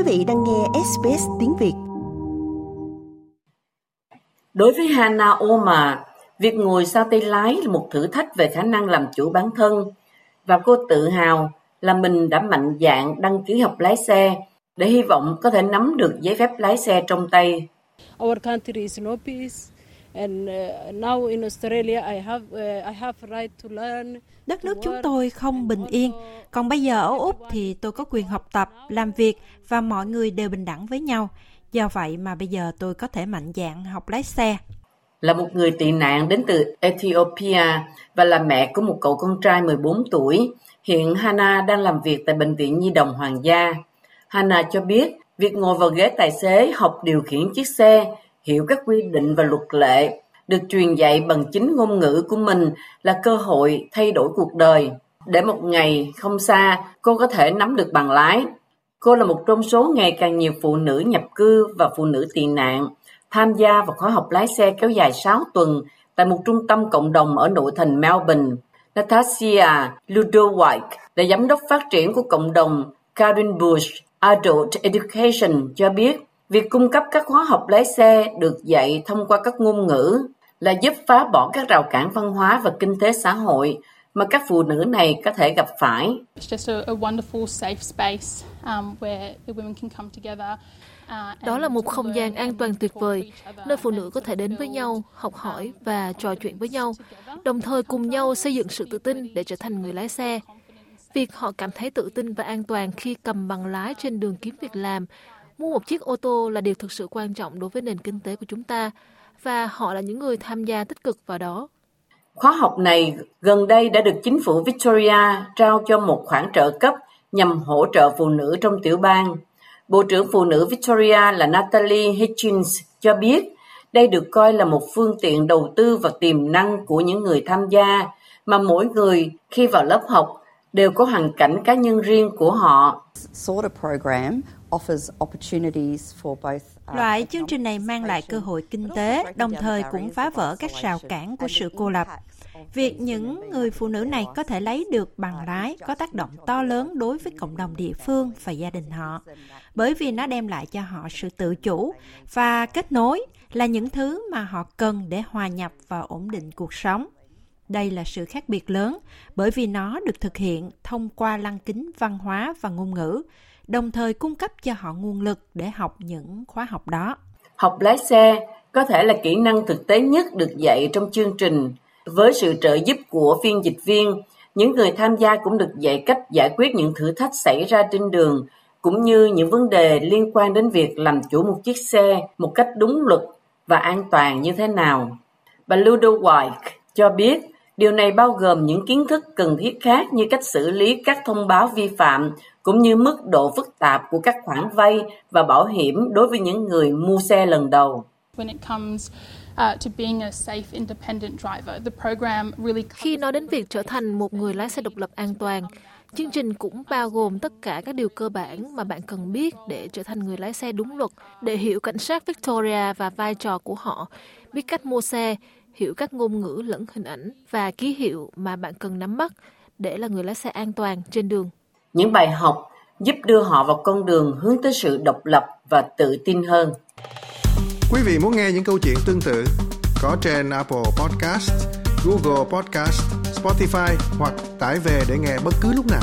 Quý vị đang nghe SBS tiếng Việt. Đối với Hannah Oma, việc ngồi sau tay lái là một thử thách về khả năng làm chủ bản thân và cô tự hào là mình đã mạnh dạn đăng ký học lái xe để hy vọng có thể nắm được giấy phép lái xe trong tay. Our country is no peace and uh, now in Australia I have uh, I have right to learn. Đất nước chúng tôi không bình yên, còn bây giờ ở Úc thì tôi có quyền học tập, làm việc và mọi người đều bình đẳng với nhau. Do vậy mà bây giờ tôi có thể mạnh dạn học lái xe. Là một người tị nạn đến từ Ethiopia và là mẹ của một cậu con trai 14 tuổi, hiện Hannah đang làm việc tại Bệnh viện Nhi đồng Hoàng gia. Hannah cho biết việc ngồi vào ghế tài xế học điều khiển chiếc xe, hiểu các quy định và luật lệ, được truyền dạy bằng chính ngôn ngữ của mình là cơ hội thay đổi cuộc đời. Để một ngày không xa, cô có thể nắm được bằng lái. Cô là một trong số ngày càng nhiều phụ nữ nhập cư và phụ nữ tị nạn tham gia vào khóa học lái xe kéo dài 6 tuần tại một trung tâm cộng đồng ở nội thành Melbourne. Natasha Ludowijk là giám đốc phát triển của cộng đồng Karen Bush Adult Education cho biết việc cung cấp các khóa học lái xe được dạy thông qua các ngôn ngữ là giúp phá bỏ các rào cản văn hóa và kinh tế xã hội mà các phụ nữ này có thể gặp phải. Đó là một không gian an toàn tuyệt vời, nơi phụ nữ có thể đến với nhau, học hỏi và trò chuyện với nhau, đồng thời cùng nhau xây dựng sự tự tin để trở thành người lái xe. Việc họ cảm thấy tự tin và an toàn khi cầm bằng lái trên đường kiếm việc làm, mua một chiếc ô tô là điều thực sự quan trọng đối với nền kinh tế của chúng ta và họ là những người tham gia tích cực vào đó. Khóa học này gần đây đã được chính phủ Victoria trao cho một khoản trợ cấp nhằm hỗ trợ phụ nữ trong tiểu bang. Bộ trưởng Phụ nữ Victoria là Natalie Hitchens cho biết đây được coi là một phương tiện đầu tư và tiềm năng của những người tham gia, mà mỗi người khi vào lớp học đều có hoàn cảnh cá nhân riêng của họ. Loại chương trình này mang lại cơ hội kinh tế, đồng thời cũng phá vỡ các rào cản của sự cô lập. Việc những người phụ nữ này có thể lấy được bằng lái có tác động to lớn đối với cộng đồng địa phương và gia đình họ, bởi vì nó đem lại cho họ sự tự chủ và kết nối là những thứ mà họ cần để hòa nhập và ổn định cuộc sống. Đây là sự khác biệt lớn bởi vì nó được thực hiện thông qua lăng kính văn hóa và ngôn ngữ, đồng thời cung cấp cho họ nguồn lực để học những khóa học đó. Học lái xe có thể là kỹ năng thực tế nhất được dạy trong chương trình với sự trợ giúp của phiên dịch viên, những người tham gia cũng được dạy cách giải quyết những thử thách xảy ra trên đường, cũng như những vấn đề liên quan đến việc làm chủ một chiếc xe một cách đúng luật và an toàn như thế nào. Bà Ludo White cho biết điều này bao gồm những kiến thức cần thiết khác như cách xử lý các thông báo vi phạm cũng như mức độ phức tạp của các khoản vay và bảo hiểm đối với những người mua xe lần đầu. Khi nói đến việc trở thành một người lái xe độc lập an toàn, chương trình cũng bao gồm tất cả các điều cơ bản mà bạn cần biết để trở thành người lái xe đúng luật, để hiểu cảnh sát Victoria và vai trò của họ, biết cách mua xe, hiểu các ngôn ngữ lẫn hình ảnh và ký hiệu mà bạn cần nắm bắt để là người lái xe an toàn trên đường. Những bài học giúp đưa họ vào con đường hướng tới sự độc lập và tự tin hơn. Quý vị muốn nghe những câu chuyện tương tự có trên Apple Podcast, Google Podcast, Spotify hoặc tải về để nghe bất cứ lúc nào.